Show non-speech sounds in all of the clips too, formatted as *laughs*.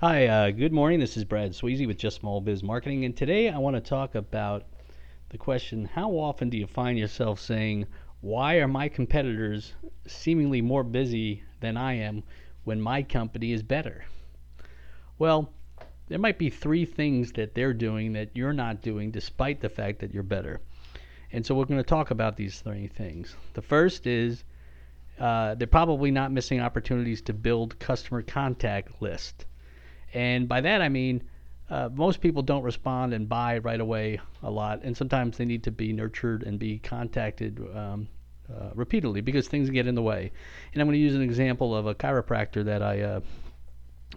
Hi, uh, good morning. This is Brad Sweezy with Just Small Biz Marketing, and today I want to talk about the question How often do you find yourself saying, Why are my competitors seemingly more busy than I am when my company is better? Well, there might be three things that they're doing that you're not doing despite the fact that you're better. And so we're going to talk about these three things. The first is uh, they're probably not missing opportunities to build customer contact list. And by that I mean uh, most people don't respond and buy right away a lot, and sometimes they need to be nurtured and be contacted um, uh, repeatedly because things get in the way. And I'm going to use an example of a chiropractor that I uh,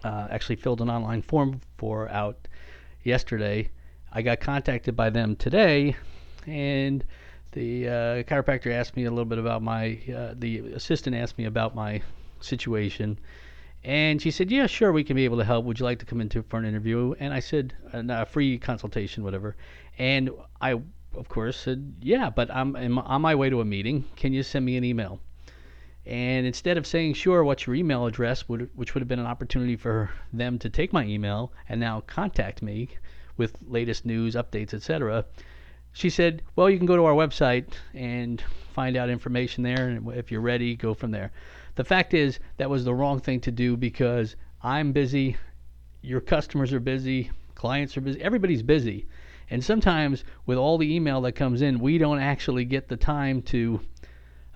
uh, actually filled an online form for out yesterday. I got contacted by them today, and the uh, chiropractor asked me a little bit about my. Uh, the assistant asked me about my situation, and she said, "Yeah, sure, we can be able to help. Would you like to come into for an interview?" And I said, uh, "A free consultation, whatever." And I, of course, said, "Yeah, but I'm, I'm on my way to a meeting. Can you send me an email?" And instead of saying, sure, what's your email address, would, which would have been an opportunity for them to take my email and now contact me with latest news, updates, etc., she said, well, you can go to our website and find out information there. And if you're ready, go from there. The fact is, that was the wrong thing to do because I'm busy, your customers are busy, clients are busy, everybody's busy. And sometimes with all the email that comes in, we don't actually get the time to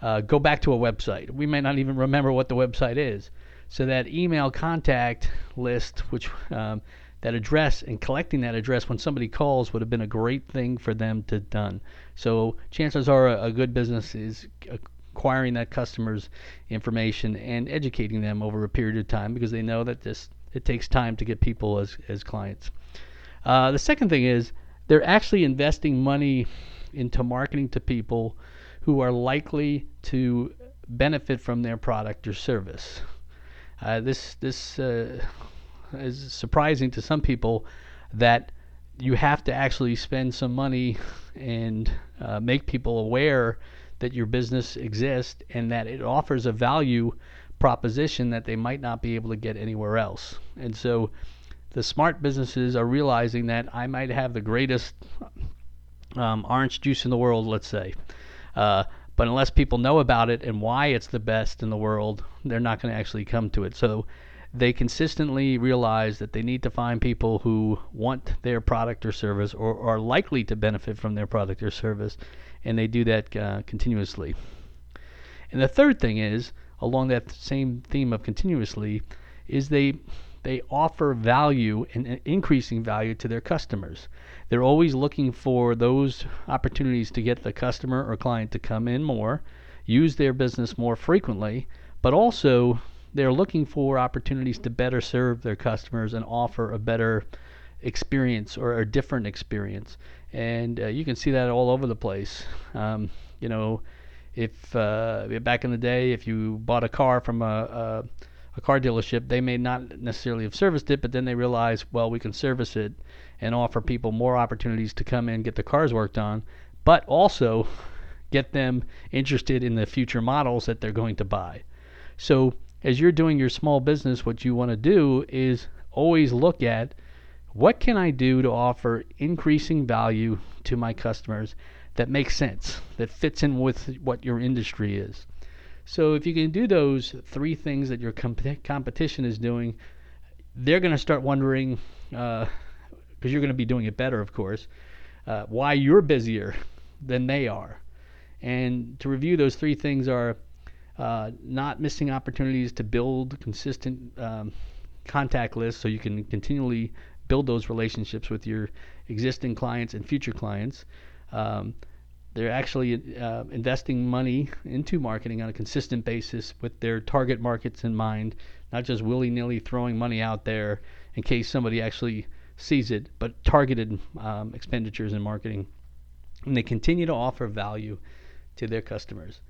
uh, go back to a website. We may not even remember what the website is. So that email contact list, which um, that address and collecting that address when somebody calls would have been a great thing for them to done. So chances are a, a good business is acquiring that customer's information and educating them over a period of time because they know that this it takes time to get people as as clients. Uh, the second thing is they're actually investing money into marketing to people who are likely to benefit from their product or service. Uh, this this uh, is surprising to some people that you have to actually spend some money *laughs* and uh, make people aware that your business exists and that it offers a value proposition that they might not be able to get anywhere else. And so the smart businesses are realizing that I might have the greatest um, orange juice in the world, let's say. Uh, but unless people know about it and why it's the best in the world, they're not going to actually come to it. So they consistently realize that they need to find people who want their product or service or are likely to benefit from their product or service, and they do that uh, continuously. And the third thing is, along that same theme of continuously, is they they offer value and increasing value to their customers. They're always looking for those opportunities to get the customer or client to come in more, use their business more frequently, but also they're looking for opportunities to better serve their customers and offer a better experience or a different experience. And uh, you can see that all over the place. Um, you know, if uh, back in the day, if you bought a car from a, a a car dealership, they may not necessarily have serviced it, but then they realize, well, we can service it and offer people more opportunities to come in and get the cars worked on, but also get them interested in the future models that they're going to buy. So, as you're doing your small business, what you want to do is always look at what can I do to offer increasing value to my customers that makes sense, that fits in with what your industry is. So if you can do those three things that your comp- competition is doing, they're going to start wondering, because uh, you're going to be doing it better, of course, uh, why you're busier than they are. And to review those three things are uh, not missing opportunities to build consistent um, contact lists so you can continually build those relationships with your existing clients and future clients. Um, they're actually uh, investing money into marketing on a consistent basis with their target markets in mind, not just willy nilly throwing money out there in case somebody actually sees it, but targeted um, expenditures in marketing. And they continue to offer value to their customers.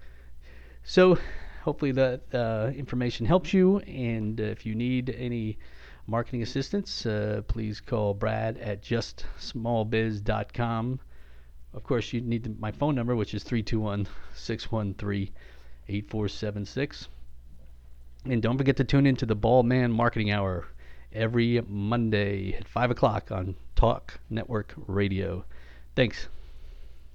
So, hopefully, that uh, information helps you. And uh, if you need any marketing assistance, uh, please call Brad at justsmallbiz.com. Of course, you need my phone number, which is 321 613 8476. And don't forget to tune into the Bald Man Marketing Hour every Monday at 5 o'clock on Talk Network Radio. Thanks.